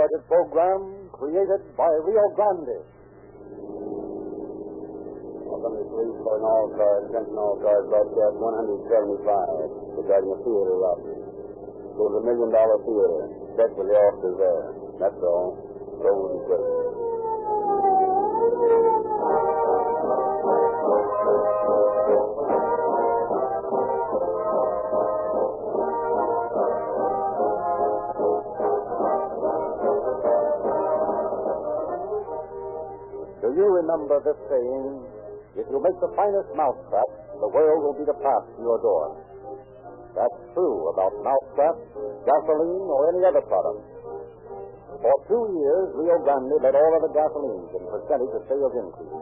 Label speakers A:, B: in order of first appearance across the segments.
A: copyrighted program created by Rio Grande.
B: Welcome to police for all cars, attention all cars, broadcast 175 regarding a theater robbery. It was a million dollar theater. Check with the uh, officers there. That's all. Roll and quit.
A: Remember this saying? If you make the finest mousetrap, the world will be the path to your door. That's true about mousetrap, gasoline, or any other product. For two years, Rio Grande led all other gasolines in percentage of sales increase.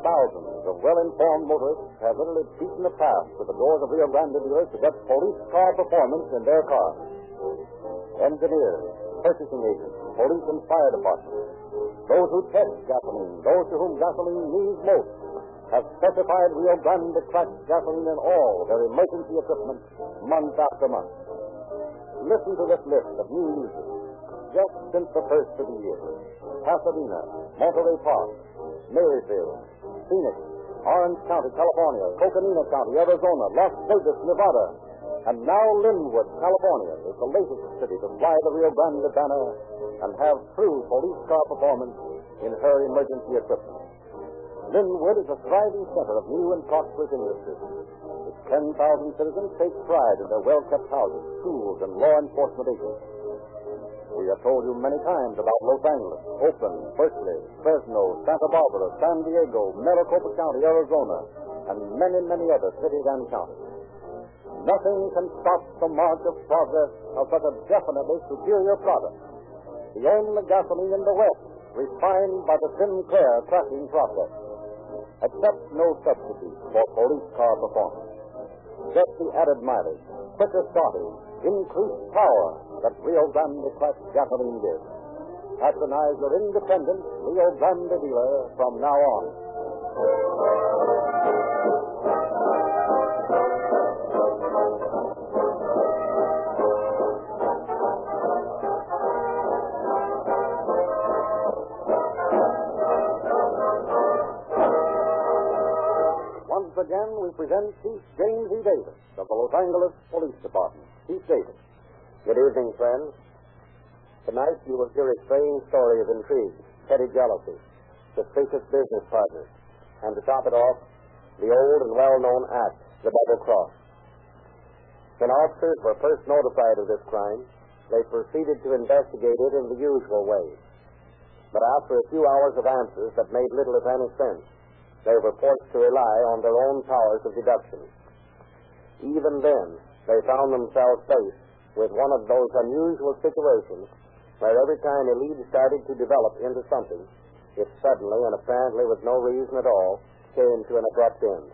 A: Thousands of well-informed motorists have literally beaten the path to the doors of Rio Grande dealers to get police car performance in their cars. Engineers, purchasing agents, police and fire departments, those who test gasoline, those to whom gasoline means most, have specified Rio Grande cracked gasoline in all their emergency equipment month after month. Listen to this list of new uses just since the first of the year. Pasadena, Monterey Park, Marysville, Phoenix, Orange County, California, Coconino County, Arizona, Las Vegas, Nevada, and now Lynwood, California is the latest city to fly the Rio Grande banner and have true police car performance in her emergency equipment. Lynwood is a thriving center of new and prosperous industry. Its 10,000 citizens take pride in their well-kept houses, schools, and law enforcement agencies. We have told you many times about Los Angeles, Oakland, Berkeley, Fresno, Santa Barbara, San Diego, Maricopa County, Arizona, and many, many other cities and counties. Nothing can stop the march of progress of such a definitely superior product. The only gasoline in the West refined by the Sinclair cracking process. Accept no substitute for police car performance. Get the added mileage, quicker starting, increased power that Rio Grande cracked gasoline gives. Patronize your independent Rio Grande dealer from now on. We present Chief James E. Davis of the Los Angeles Police Department. Chief Davis.
C: Good evening, friends. Tonight you will hear a strange story of intrigue, petty jealousy, suspicious business partners, and to top it off, the old and well-known act, the double cross. When officers were first notified of this crime, they proceeded to investigate it in the usual way. But after a few hours of answers that made little if any sense, they were forced to rely on their own powers of deduction. Even then, they found themselves faced with one of those unusual situations where every time a lead started to develop into something, it suddenly and apparently with no reason at all came to an abrupt end.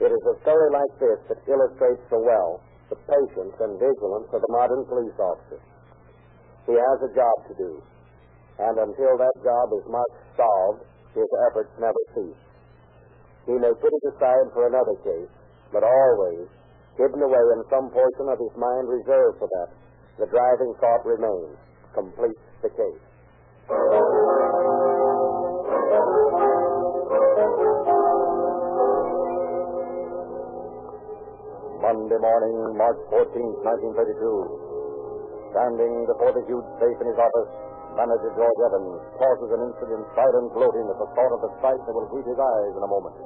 C: It is a story like this that illustrates so well the patience and vigilance of the modern police officer. He has a job to do, and until that job is marked solved, his efforts never cease. He may put it aside for another case, but always, hidden away in some portion of his mind reserved for that, the driving thought remains, complete the case.
A: Monday morning, March 14, 1932. Standing before the huge safe in his office, Manager George Evans pauses an instant in silent gloating at the thought of the sight that will greet his eyes in a moment.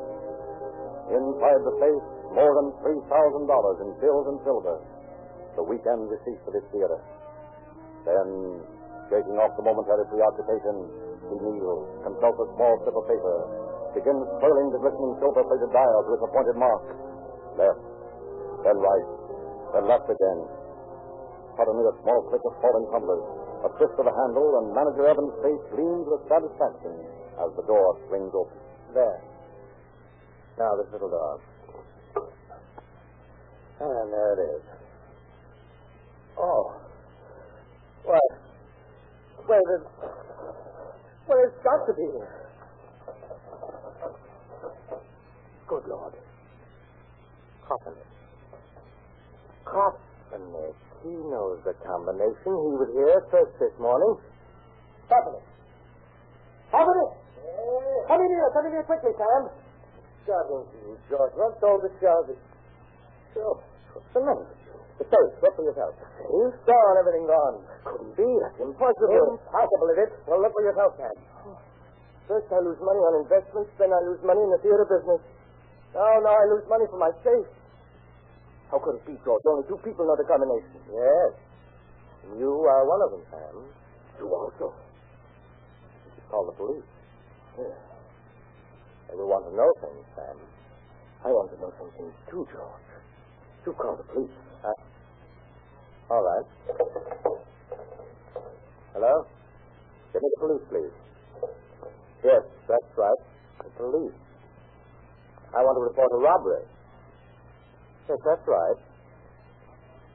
A: Inside the safe, more than $3,000 in bills and silver, the weekend receipts for this theater. Then, shaking off the momentary preoccupation, he kneels, consults a small slip of paper, begins twirling the glistening silver-plated dial to its appointed mark. Left, then right, then left again. Suddenly, a small click of falling tumblers, a twist of the handle, and Manager Evans' face gleams with satisfaction as the door swings open.
C: There. Now this little dog. And there it is. Oh. What? Wait, it, well, it's got to be here. Good Lord. Coffin. Coffin. He knows the combination. He was here first this morning. Stop it. Stop it. Come in here. Come in here quickly, Sam. Shove you, George. What's all the shove? Sure. What's the matter? The safe. Look for yourself. You saw everything gone. Couldn't be. That's impossible. Impossible, is it? Well, look for yourself, Sam. First I lose money on investments, then I lose money in the theater business. Oh, now, now I lose money for my safe. How could it be, George? Only two people know the combination. Yes. You are one of them, Sam. You also. You should call the police. Yeah. They will want to know things, Sam. I want to know something too, George. You call the police. Uh, all right. Hello? Get me the police, please. Yes, that's right. The police. I want to report a robbery. Yes, that's right.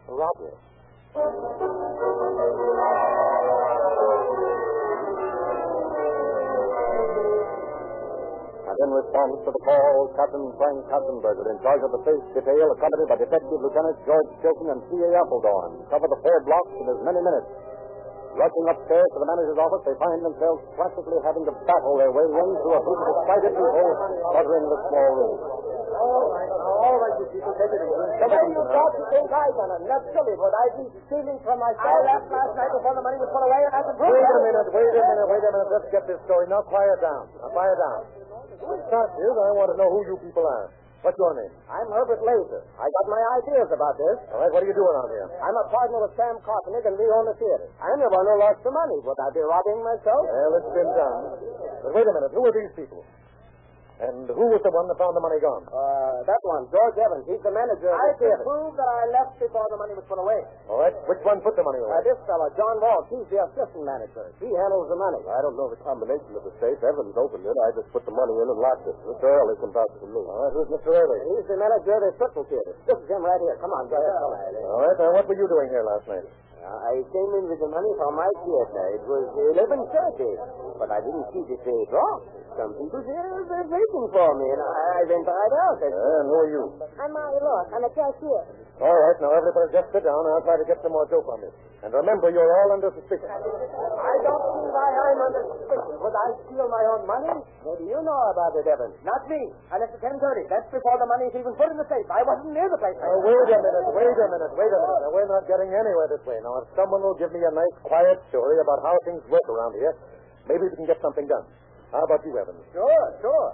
C: A robbery.
A: And in response to the call, Captain Frank Katzenberger, in charge of the safe detail, accompanied by Detective Lieutenant George Chilton and C.A. Appledorn, cover the four blocks in as many minutes. Rushing upstairs to the manager's office, they find themselves practically having to battle their way in through a group of excited people cluttering the small room.
C: All right, you people, take it easy. Come on, you you think I done it. That's silly, but I've been stealing from myself. I left last night before the money was put away, and I can prove
D: Wait
C: it.
D: a minute, wait a minute, wait a minute. Let's get this story. Now quiet down. Now quiet down. The fact is, I want to know who you people are. What's your name?
C: I'm Herbert Laser. I got my ideas about this.
D: All right, what are you doing out here?
C: I'm a partner with Sam Kottenick, and we own the theater. I'm the one who lost the money. Would I be robbing myself?
D: Well, it's been done. But wait a minute, who are these people? And who was the one that found the money gone?
C: Uh, that one, George Evans. He's the manager of
E: I
C: the
E: can
C: theater.
E: prove that I left before the money was put away.
D: All right, which one put the money
C: Uh,
D: away?
C: this fellow, John Walsh, he's the assistant manager. He handles the money.
F: I don't know the combination of the safe. Evans opened it. I just put the money in and locked it. Mr. Early can vouch for me.
D: All right, who's Mr. Early?
C: He's the manager of the Strickland Theater. This is him right here. Come on, go ahead. Come on.
D: All right, now what were you doing here last night?
C: I came in with the money from my theater. It was eleven thirty, but I didn't see the safe off. Some people oh, here were waiting for me, and I, I went right out.
D: Yeah, and uh, who are you?
E: I'm Molly Lord. I'm a cashier.
D: All right, now everybody just sit down and I'll try to get some more dope on this. And remember, you're all under suspicion.
C: I don't see why I'm under suspicion. Would I steal my own money? Maybe you know about it, Evans.
E: Not me. I left at 10.30. That's before the money's even put in the safe. I wasn't near the place.
D: Now, wait a minute, wait a minute, wait a minute. Now, we're not getting anywhere this way. Now, if someone will give me a nice, quiet story about how things work around here, maybe we can get something done. How about you, Evans?
C: Sure, sure.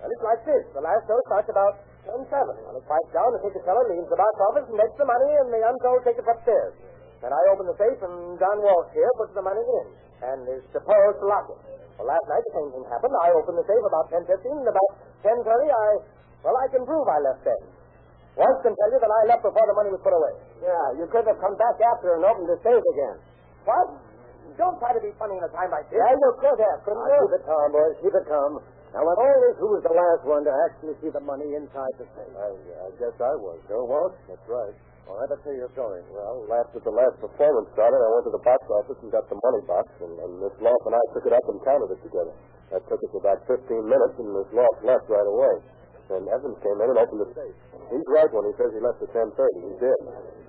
C: Well, it's like this. The last dose starts about 10 7. When it quiets down, the ticket teller leaves the box office and takes the money, and the untold takes it upstairs. Then I open the safe, and John Walsh here puts the money in, and is supposed to lock it. Well, last night the same thing happened. I opened the safe about 10 15, and about 10 30, I, well, I can prove I left then. Once can tell you that I left before the money was put away. Yeah, you could have come back after and opened the safe again. What?
E: Don't try to be funny in a time like this.
C: Yeah, you could have, couldn't
D: Now,
C: you?
D: keep it calm, boys. Keep it calm. Now, when all this, who was the last one to actually see the money inside the safe.
F: I, I guess I was. Joe Walsh? That's right.
D: All right, let's hear your story.
F: Well, after the last performance started, I went to the box office and got the money box, and, and Miss Loft and I took it up and counted it together. That took us about 15 minutes, and Miss Loft left right away. Then Evans came in and opened the safe. He's right when he says he left at 10.30. He did.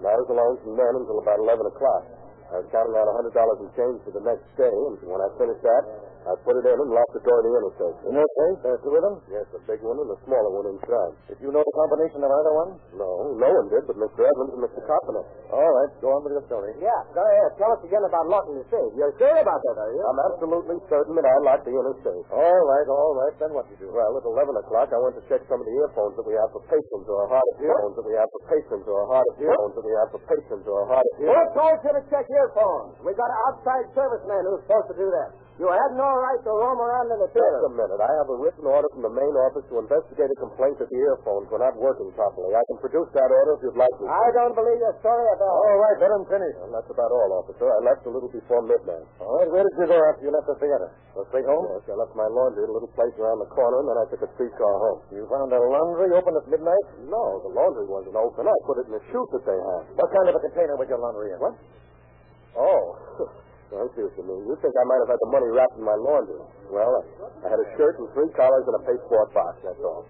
F: And I was alone from then until about 11 o'clock. I was counting out $100 in change for the next day, and when I finished that, I put it in and locked the door of the inner safe.
D: In your safe? There's two of them?
F: Yes, the big one and the smaller one inside.
D: Did you know the combination of either one?
F: No, no one did but Mr. Evans and Mr. Coppiner.
D: All right, go on with your story.
C: Yeah, go ahead. Tell us again about locking the safe. You're sure about that, are you?
F: I'm absolutely certain that I locked the inner safe.
D: All right, all right. Then what did you do?
F: Well, at 11 o'clock, I went to check some of the earphones that we have for patrons or hard of earphones that we have for patrons or hard of earphones that we have for patrons or hard of
C: Who
F: earphones.
C: told you to check earphones? We've got an outside serviceman who's supposed to do that. You had no right to roam around in the theater.
F: Just a minute. I have a written order from the main office to investigate a complaint that the earphones were not working properly. I can produce that order if you'd like me. to.
C: I don't believe your story at all.
D: All right, let him finish.
F: Well, that's about all, officer. I left a little before midnight.
D: All right, where did you go after you left the theater? Go straight home?
F: Yes, I left my laundry at a little place around the corner, and then I took a streetcar home.
D: You found a laundry open at midnight?
F: No, the laundry wasn't open. I put it in a chute that they have.
D: What kind of a container was your laundry in?
F: What? Oh. You mean. You think I might have had the money wrapped in my laundry. Well, I, I had a shirt and three collars and a pasteboard box, that's all.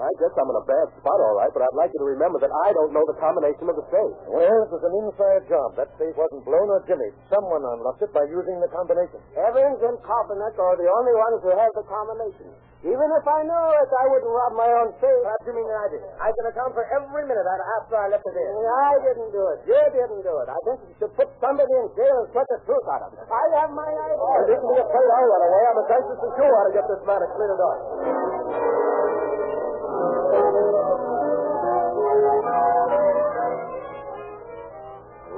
G: I guess I'm in a bad spot, all right, but I'd like you to remember that I don't know the combination of the safe.
D: Well, it was an inside job. That safe wasn't blown or jimmied. Someone unlocked it by using the combination.
C: Evans and Kopanek are the only ones who have the combination. Even if I knew it, I wouldn't rob my own safe.
D: What do you mean I did? I can account for every minute after I left it there.
C: Mm, I didn't do it. You didn't do it. I think you should put somebody in jail and sweat the truth out of him. I have my idea.
G: I didn't be afraid I ran away. I'm as anxious as you are to get this matter cleared up.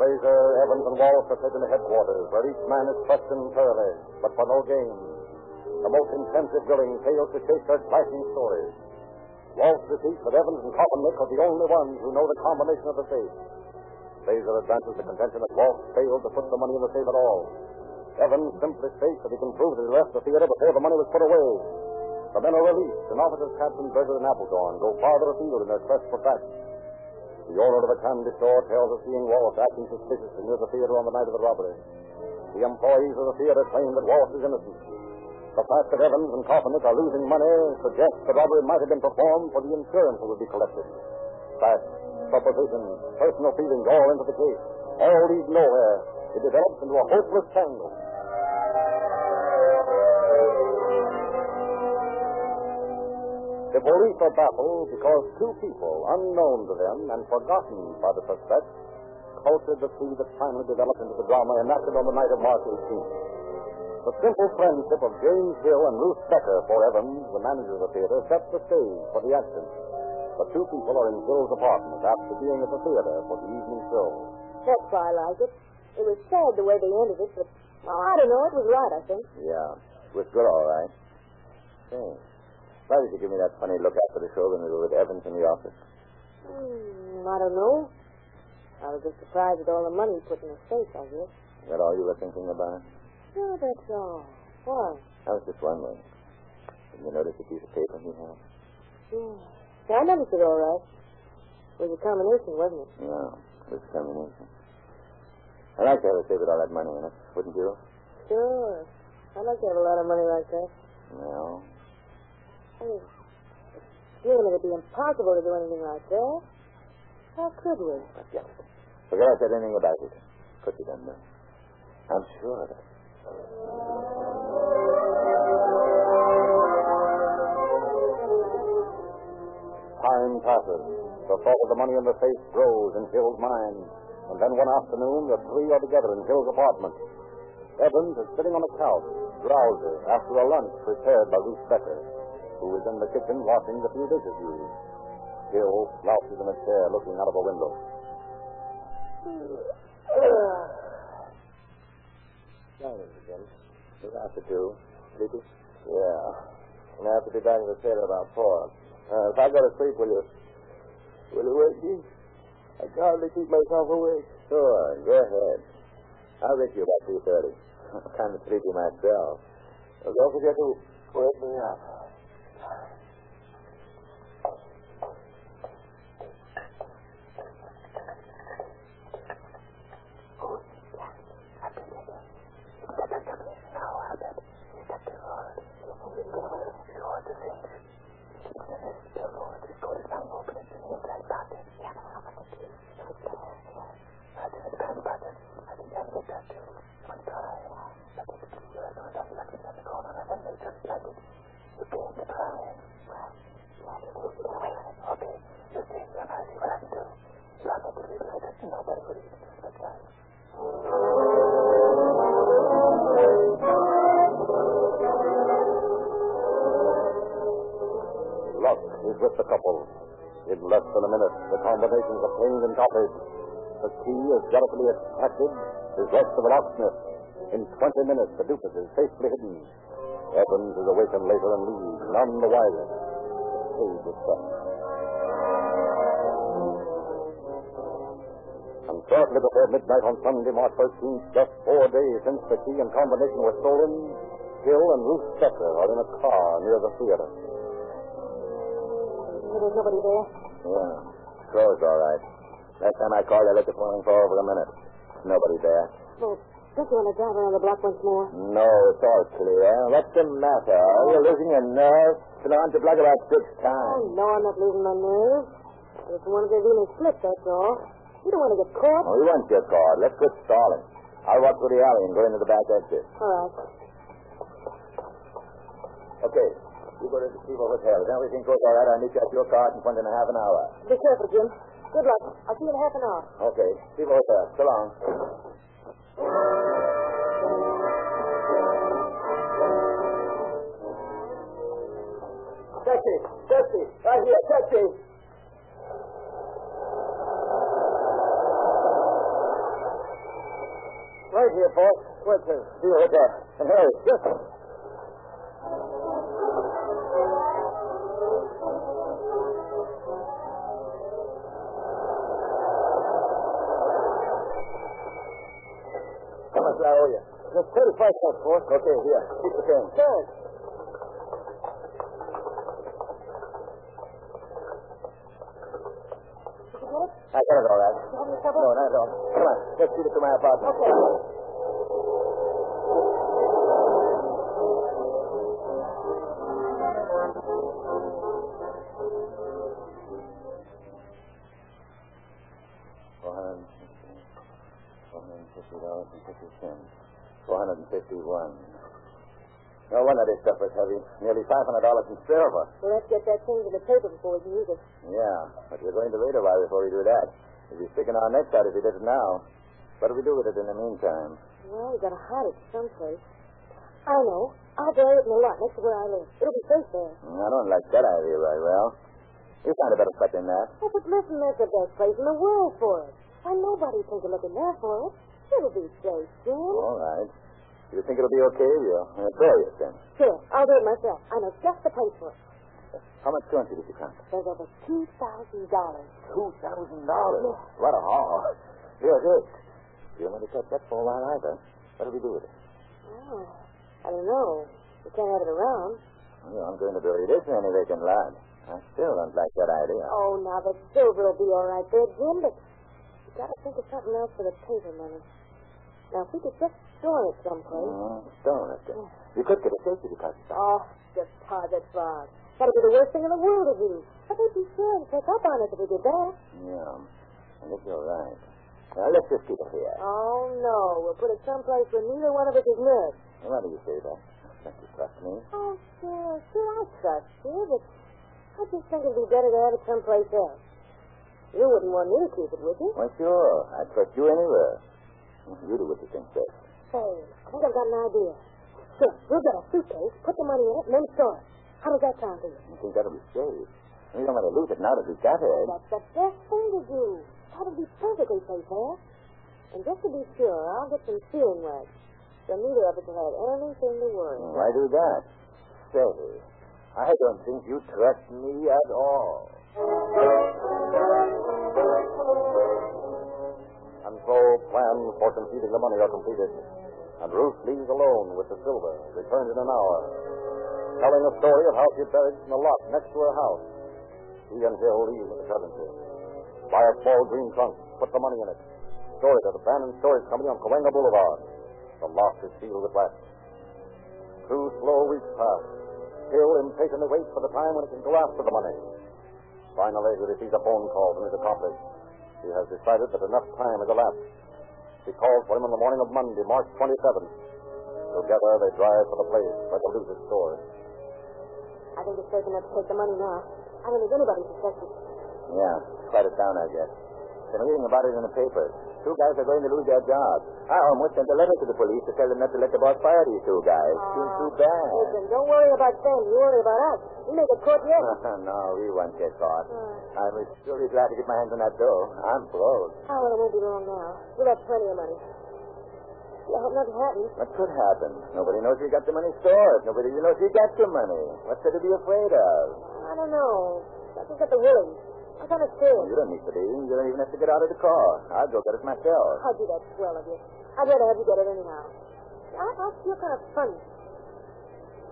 A: Laser, Evans, and Wallace are taken to headquarters, where each man is questioned thoroughly, but for no gain. The most intensive drilling fails to shake their clashing stories. Wallace repeats that Evans and Kopanek are the only ones who know the combination of the safe. Laser advances the contention that Wallace failed to put the money in the safe at all. Evans simply states that he can prove that he left the theater before the money was put away. The men are released, and officers Captain Berger and Appledorn go farther afield in their quest for facts. The owner of the candy store tells of seeing Wallace acting suspiciously near the theater on the night of the robbery. The employees of the theater claim that Wallace is innocent. The fact that Evans and Kopanek are losing money suggests the robbery might have been performed for the insurance that would be collected. Facts, suppositions, personal feelings all into the case. All lead nowhere. It develops into a hopeless tangle. The police are baffled because two people, unknown to them and forgotten by the suspects, cultured the seed that finally developed into the drama enacted on the night of March 18th. The simple friendship of James Hill and Ruth Becker for Evans, the manager of the theater, set the stage for the action. The two people are in Hill's apartment after being at the theater for the evening show.
H: That's why I like it. It was sad the way they ended it, but, well, I don't know. It was right, I think.
F: Yeah. It was good, all right. Say, why did you give me that funny look after the show when we were with Evans in the office?
H: Hmm, I don't know. I was just surprised at all the money put in the safe, I guess.
F: Is that all you were thinking about?
H: Yeah, that's all. Why?
F: I was just wondering. Didn't you notice the piece of paper he had?
H: Yeah. Yeah, I noticed it all right. It was a combination, wasn't it?
F: No, it was a combination. I'd like to have a safe with all that money in it, wouldn't you?
H: Sure. I'd like to have a lot of money like that.
F: No. Oh.
H: Hey, feeling it'd be impossible to do anything like that. How could we?
F: It. Forget I said anything about it. Put it under. I'm sure of it.
A: Time passes. The thought of the money in the safe grows in Hill's mind. And then one afternoon, the three are together in Hill's apartment. Evans is sitting on a couch, drowsy, after a lunch prepared by Ruth Becker, who is in the kitchen washing the few dishes used. Hill slouches in a chair looking out of a window.
G: Morning, Jim. Good after two. Sleepy?
F: Yeah.
G: And I have to be back in the theater about four. Uh, if I go to sleep, will you... Will you wake me? I can hardly keep myself awake.
F: Sure, go ahead. I'll wake you about 2.30. I'm kind of sleepy myself.
G: Well, don't forget to wake me up.
A: Key is carefully extracted, is left to the locksmith. In 20 minutes, the duplicate is safely hidden. Evans is awakened later and leaves, none the wiser. The cage is shut. And shortly before midnight on Sunday, March 13th, just four days since the key and combination were stolen, Hill and Ruth Becker are in a car near the theater.
H: There's nobody there.
F: Yeah. Closed, all right. Last time I called, I left the phone for over a minute. Nobody there.
H: Well, Don't you want to drive around the block once more?
G: No, it's all clear. What's the matter? Are You're losing your nerve? Been around the block about six times.
H: Oh, no, I'm not losing my nerve. I just want to get really slip, that's all. You don't want to get caught.
G: Oh, we won't get caught. Let's quit stalling. I'll walk through the alley and go into the back exit.
H: All right.
G: Okay. You go to the Stevo Hotel. If everything goes all right, I'll meet you at your car in front in half an hour.
H: Be careful, Jim. Good luck. I'll see you in half an hour.
G: Okay. Stevo Hotel. So long.
C: Taxi! Taxi! Right here, taxi!
D: Right here, boss. Where's the
G: Stevo Hotel. And hurry.
D: Yes. Just 35 cents, boss.
G: Okay, here. Keep the change.
H: Thanks. Did you get it?
G: I got it all right.
H: You have any trouble?
G: No, not at all. Come on. Let's get it to my apartment.
H: Okay.
G: Four hundred and fifty. Four hundred and fifty dollars and fifty cents. Four hundred and fifty-one. No wonder this stuff was heavy. Nearly five hundred dollars in silver.
H: Well, let's get that thing to the paper before we can use it.
G: Yeah, but we're going to wait a while before we do that. We'll be sticking our necks out if we did it now. What do we do with it in the meantime?
H: Well, we've gotta hide it someplace. I know. I'll bury it in the lot next to where I live. It'll be safe there.
G: Mm, I don't like that idea very well. You find a better spot than that.
H: Oh, but listen, that's the best place in the world for it. Why, nobody'd think of looking there for it. It'll be safe, Jim.
G: All right. You think it'll be okay? We'll uh, bury it then.
H: Sure, I'll do it myself. I know just the place for it.
G: How much currency did you count?
H: There's over two thousand dollars.
G: Two thousand dollars. What a haul. Here's it. You want to touch that for a while either. What do we do with it?
H: Oh, I don't know. We can't have it around.
G: Well, I'm going to bury this in any vacant lot. I still don't like that idea.
H: Oh, now the silver will be all right there, Jim, but you gotta think of something else for the paper money. Now, if we could just store it someplace.
G: Mm, stone it. You could get a safety deposit.
H: Oh, deposit box. That'd be the worst thing in the world to do. But they'd be sure to pick up on us if we did that.
G: Yeah. I guess you're right. Now, let's just keep it here.
H: Oh, no. We'll put it someplace where neither one of us is nervous.
G: Why do you say that? Don't you trust me?
H: Oh, sure. Sure, I trust you, but I just think it'd be better to have it someplace else. You wouldn't want me to keep it, would you?
G: Why, sure. I'd trust you anywhere. You do what you think best.
H: Say, I think I've got an idea. Sure, we'll get a suitcase, put the money in it, and then store it. How does that sound to you?
G: You think that'll be safe? We don't want to lose it now that we've got it.
H: That's the best thing to do. That'll be perfectly safe there. And just to be sure, I'll get some sealing wax. So neither of us will have anything to worry about.
G: Why do that? Say, I don't think you trust me at all.
A: And plans for concealing the money are completed. And Ruth leaves alone with the silver, returns in an hour, telling a story of how she buried it in a lot next to her house. He and Hill leave with the currency. Buy a small green trunk, put the money in it. Store it at the abandoned storage company on Cahuenga Boulevard. The lock is sealed with wax. Two slow weeks pass. Hill impatiently waits for the time when he can go after the money. Finally, he receives a phone call from his accomplice. He has decided that enough time has elapsed. He calls for him on the morning of Monday, March 27th. Together, they drive for the place where the loot is stored.
H: I think it's safe enough to take the money now. I don't think anybody's suspected.
G: Yeah, write it down, I guess. Been reading about it in the papers. Two guys are going to lose their jobs. I almost sent a letter to the police to tell them not to let the boss fire these two guys. Seems too bad.
H: Listen, don't worry about them. You worry about us. We may get caught yet.
G: no, we won't get caught.
H: Uh,
G: I'm surely glad to get my hands on that dough. I'm broke.
H: oh, well, it won't be long now. We'll have plenty of money. I hope nothing happens.
G: What could happen? Nobody knows you got the money stored. Nobody even knows you got the money. What's there to be afraid of?
H: I don't know. I think got the willies. I'm kind of scared.
G: You don't need to be. You don't even have to get out of the car. I'll go get it myself.
H: How'd you that swell of you? I'd rather have you get it anyhow. I, I feel kind of funny.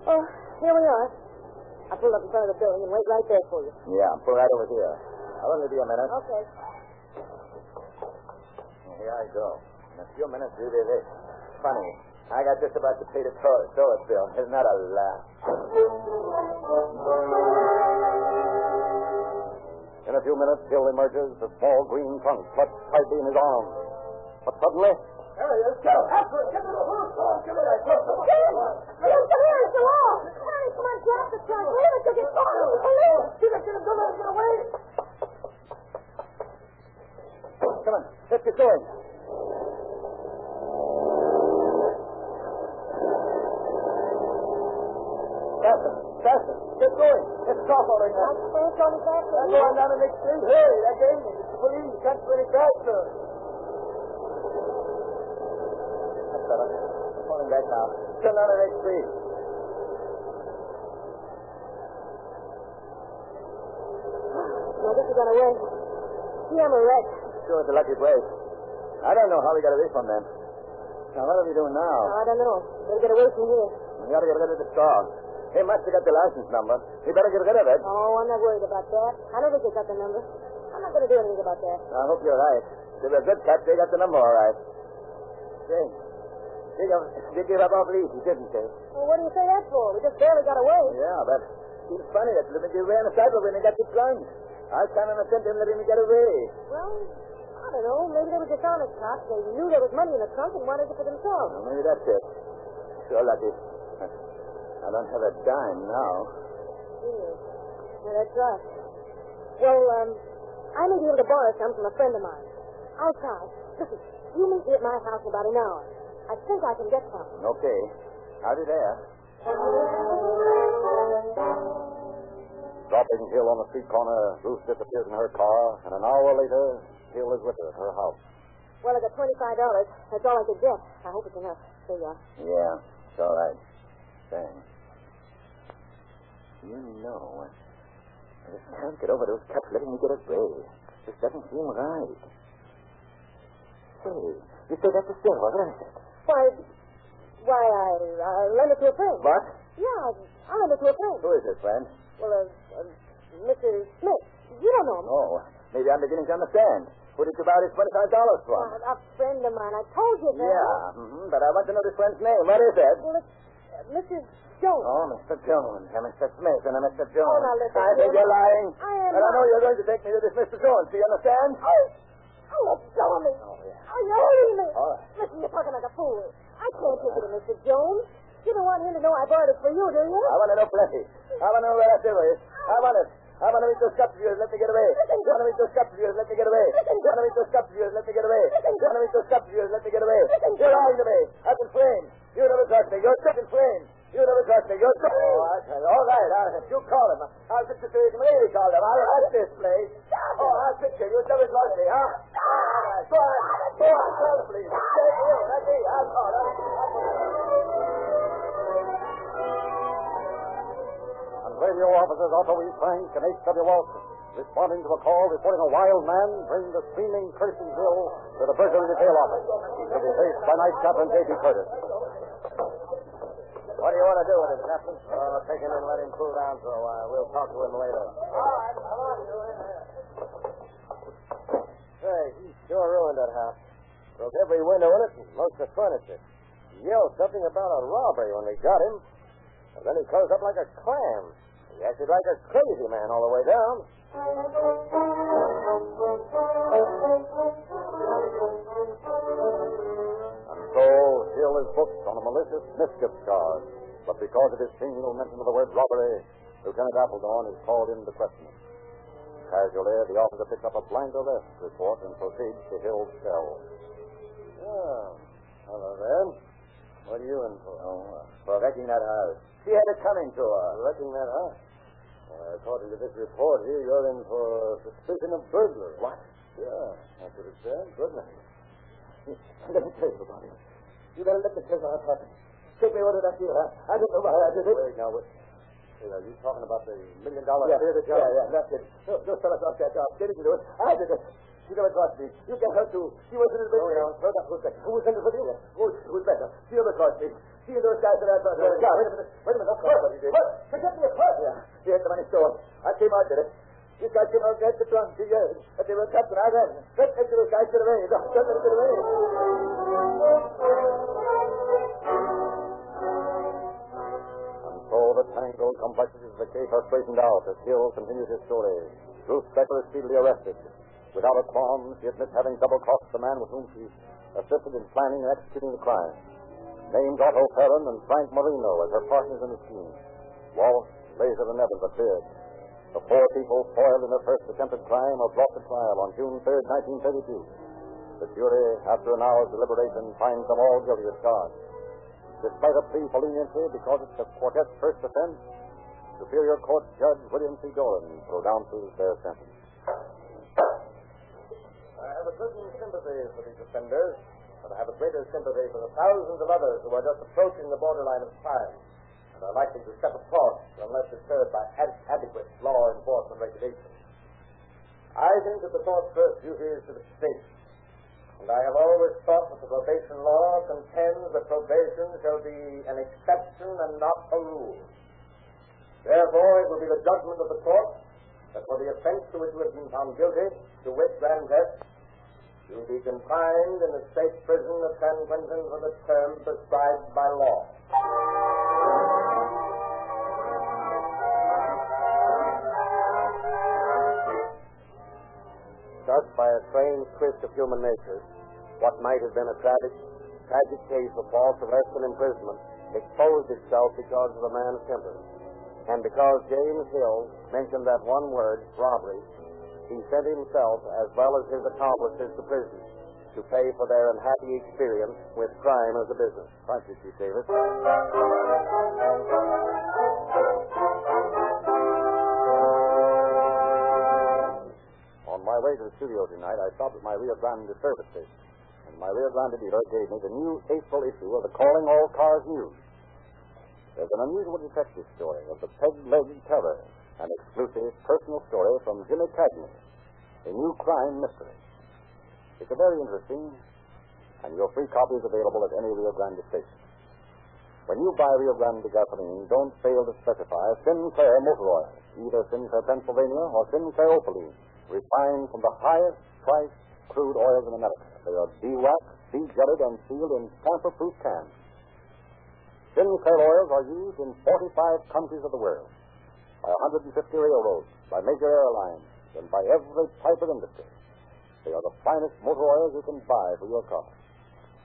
H: Oh, here we are. I'll pull up in front of the building and wait right there for you.
G: Yeah, pull right over here. I'll only be a minute.
H: Okay.
G: Here I go. In a few minutes, we'll be there. funny. I got just about to pay the toll, toll bill. Isn't that a laugh?
A: In a few minutes, Hill emerges, a small green trunk clutched tightly in his arm. But suddenly,
C: There he is. Go. After him. Get to the roof. Go on. Give me that. Go. Come on.
H: Get him! Get him! Come here! It's the wall! Hurry, come on, get the trunk. Leave it to get started. Police!
C: Get him. Get him. Don't let him get away.
A: come on, let's get going.
C: Faster. Get going. It's off already now.
H: I'm first on the back.
C: Now go on down the next street. Hurry. That game. It's the police. Can't any faster.
G: That's better. I'm falling back now. Turn down the next street.
H: I guess he got away. Gee, I'm a wreck.
G: Sure, it's a lucky break. I don't know how we got away from them. Now, what are we doing now?
H: Oh, I don't know. Better get away from here.
G: We gotta get rid of the straw. He must have got the license number. We better get rid of it.
H: Oh, I'm not worried about that. I don't think they got the number. I'm not going to do anything about that.
G: I hope you're right. They were good cops. They got the number all right. Say, they, they gave up awfully easy, didn't they?
H: Well, what do you say that for? We just barely got away.
G: Yeah, but it's funny that they ran a cycle when they got the trunk. I can't understand them letting me get away.
H: Well, I don't know. Maybe they were dishonest cops. They knew there was money in the trunk and wanted it for themselves.
G: Well, maybe that's it. Sure lucky. I don't have a dime now.
H: Yeah. That's right. Well, um, I may be able to borrow some from a friend of mine. I'll try. Listen, you meet me at my house in about an hour. I think I can get some.
G: Okay. Howdy there.
A: Dropping Hill on the street corner, Ruth disappears in her car, and an hour later, Hill is with her at her house.
H: Well, I got twenty-five dollars. That's all I could get. I hope it's enough. There you are.
G: Yeah, it's all right. Thanks. You know, I just can't get over those cops letting me get away. This doesn't seem right. Say, you say that's a still, wasn't it?
H: Why, why, I uh, lent it to a friend.
G: What?
H: Yeah, I lent it to a friend.
G: Who is this, friend?
H: Well, uh, uh, Mr. Smith. You don't know him.
G: Oh, maybe I'm beginning to understand. Who did you borrow this $25 from?
H: Uh, a friend of mine. I told you that.
G: yeah, mm-hmm, but I want to know this friend's name. What is it?
H: Well, it's Mrs. Jones.
G: Oh, Mr. Jones, and Mr. Smith, and a Mr. Jones.
H: Oh, now listen,
G: I think you're lying.
H: I am
G: But I know you're going to take me to this Mr. Jones. Do you understand?
H: Oh, oh, let go of me.
G: Oh, yeah.
H: Oh, you're hurting me.
G: All right.
H: Listen, you're talking like a fool. I can't take it to Mr. Jones. You don't want him to know I bought it for you, do you?
G: I want to know plenty. I want to know where that silver is. I want it. I want to meet those yours. Let me get away. I want to meet those yours. Let me get away. I want to meet those yours. Let me get away. I want to meet those yours. Let me get away. You're lying to me. I've been framed. You never trust me. You're second framed. You never trust me. You're second. Oh, I tell you. All right. I'll, you call him. I'll fix the situation. Maybe call him. I'll at this place. Oh, I'll fix you. You never trust me, huh? Go on. Go on. Call the police. Stay here. Let me. I'll call him.
A: And radio officers Otto E. Frank and H.W. Walton, responding to a call reporting a wild man bring the screaming Curtis Hill to the Burglary Detail Office. To be faced by Night Captain J.B. Curtis.
G: What do you want to do with him, Captain? Uh, take him and let him cool down for a while. We'll talk to him later.
C: All right. Come on, you.
G: Hey, he sure ruined that house. Broke every window in it and most of the furniture. He yelled something about a robbery when we got him. And then he closed up like a clam. Acted like a crazy man all the way down.
A: And so Hill is booked on a malicious mischief charge. But because of his single mention of the word robbery, Lieutenant Appledorn is called into questioning. Casually, the officer picks up a blank arrest report and proceeds to Hill's cell.
G: Oh, hello there. What are you in for? Oh, uh, for wrecking that house. She had it coming to her. Wrecking that house? Uh, according to this report here, you're in for suspicion of burglary. What? Yeah, that's what it said. Goodness. Let me tell you about it. You better let me tell you it happened. Take me over to that deal, huh? I don't know why I did it. Wait, now, wait. Hey, are you talking about the million dollar
A: Yeah,
G: theater job?
A: yeah,
G: yeah, that's it. Those, those fellas off that job didn't do it. I did it. She never Sheila me. You get her too. She was in the business. Oh no, no, no. Who's better? Who was in his business? Who's, who's better? She never Sheila me. She and those guys that I thought. Yeah. Wait a minute. Wait a minute. That's what he did. What? They get me a purse. Yeah. She had the money stolen. I came out, did it. These guys came out and had the trunk. two years. But they were kept I ran. Let's take those guys to the rain. Let them to the rain.
A: And so the tangled complexities of the case are straightened out as Hill continues his story. Ruth Becker is speedily arrested. Without a qualm, she admits having double-crossed the man with whom she assisted in planning and executing the crime. Named Otto Perrin and Frank Marino as her partners in the scheme. Wallace, Laser, and Evans are cleared. The four people foiled in their first attempted crime are brought to trial on June 3rd, 1932. The jury, after an hour's deliberation, finds them all guilty as charged. Despite a plea for leniency because it's the quartet's first offense, Superior Court Judge William C. Doran pronounces their sentence.
C: Have a certain sympathy for these offenders, but I have a greater sympathy for the thousands of others who are just approaching the borderline of crime and are likely to step across unless deterred by ad- adequate law enforcement regulations. I think that the court's first duty is to the state, and I have always thought that the probation law contends that probation shall be an exception and not a rule. Therefore, it will be the judgment of the court that for the offense to which you have been found guilty, to wit grand theft, will be confined in the state prison of San Quentin for the term prescribed by law.
I: Thus, by a strange twist of human nature, what might have been a tragic, tragic case of false arrest and imprisonment exposed itself because of a man's temper. And because James Hill mentioned that one word, robbery, he sent himself, as well as his accomplices, to prison to pay for their unhappy experience with crime as a business.
A: Thank you, Chief Davis. On my way to the studio tonight, I stopped at my Rio Grande service station, and my Rio Grande dealer gave me the new April issue of the Calling All Cars News. There's an unusual detective story of the peg-legged terror, an exclusive personal story from Jimmy Cagney, a new crime mystery. It's a very interesting, and your free copy is available at any Rio Grande station. When you buy Rio Grande gasoline, don't fail to specify Sinclair motor oil, either Sinclair Pennsylvania or Sinclair Opaline, refined from the highest priced crude oils in America. They are de-waxed, de-jetted, and sealed in tamper-proof cans. Sinclair oils are used in 45 countries of the world, by 150 railroads, by major airlines, and by every type of industry. They are the finest motor oils you can buy for your car.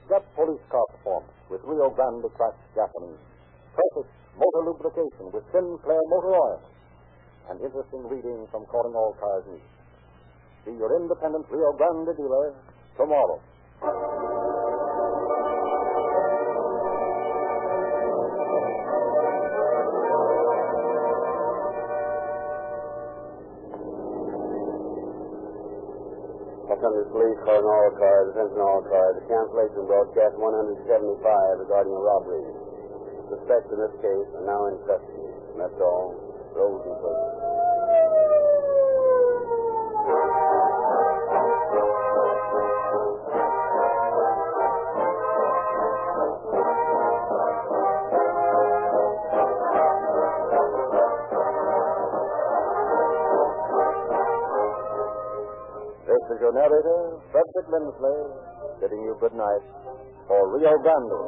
A: Get police car performance with Rio Grande cracked gasoline. Perfect motor lubrication with Sinclair motor oil. And interesting reading from Calling All Cars News. See your independent Rio Grande dealer tomorrow.
B: Angeles Police calling all cars, attention all cars. The cancellation broadcast 175 regarding a robbery. Suspects in this case are now in custody. And that's all. And
A: Lindsley, bidding you good night for Rio Grande.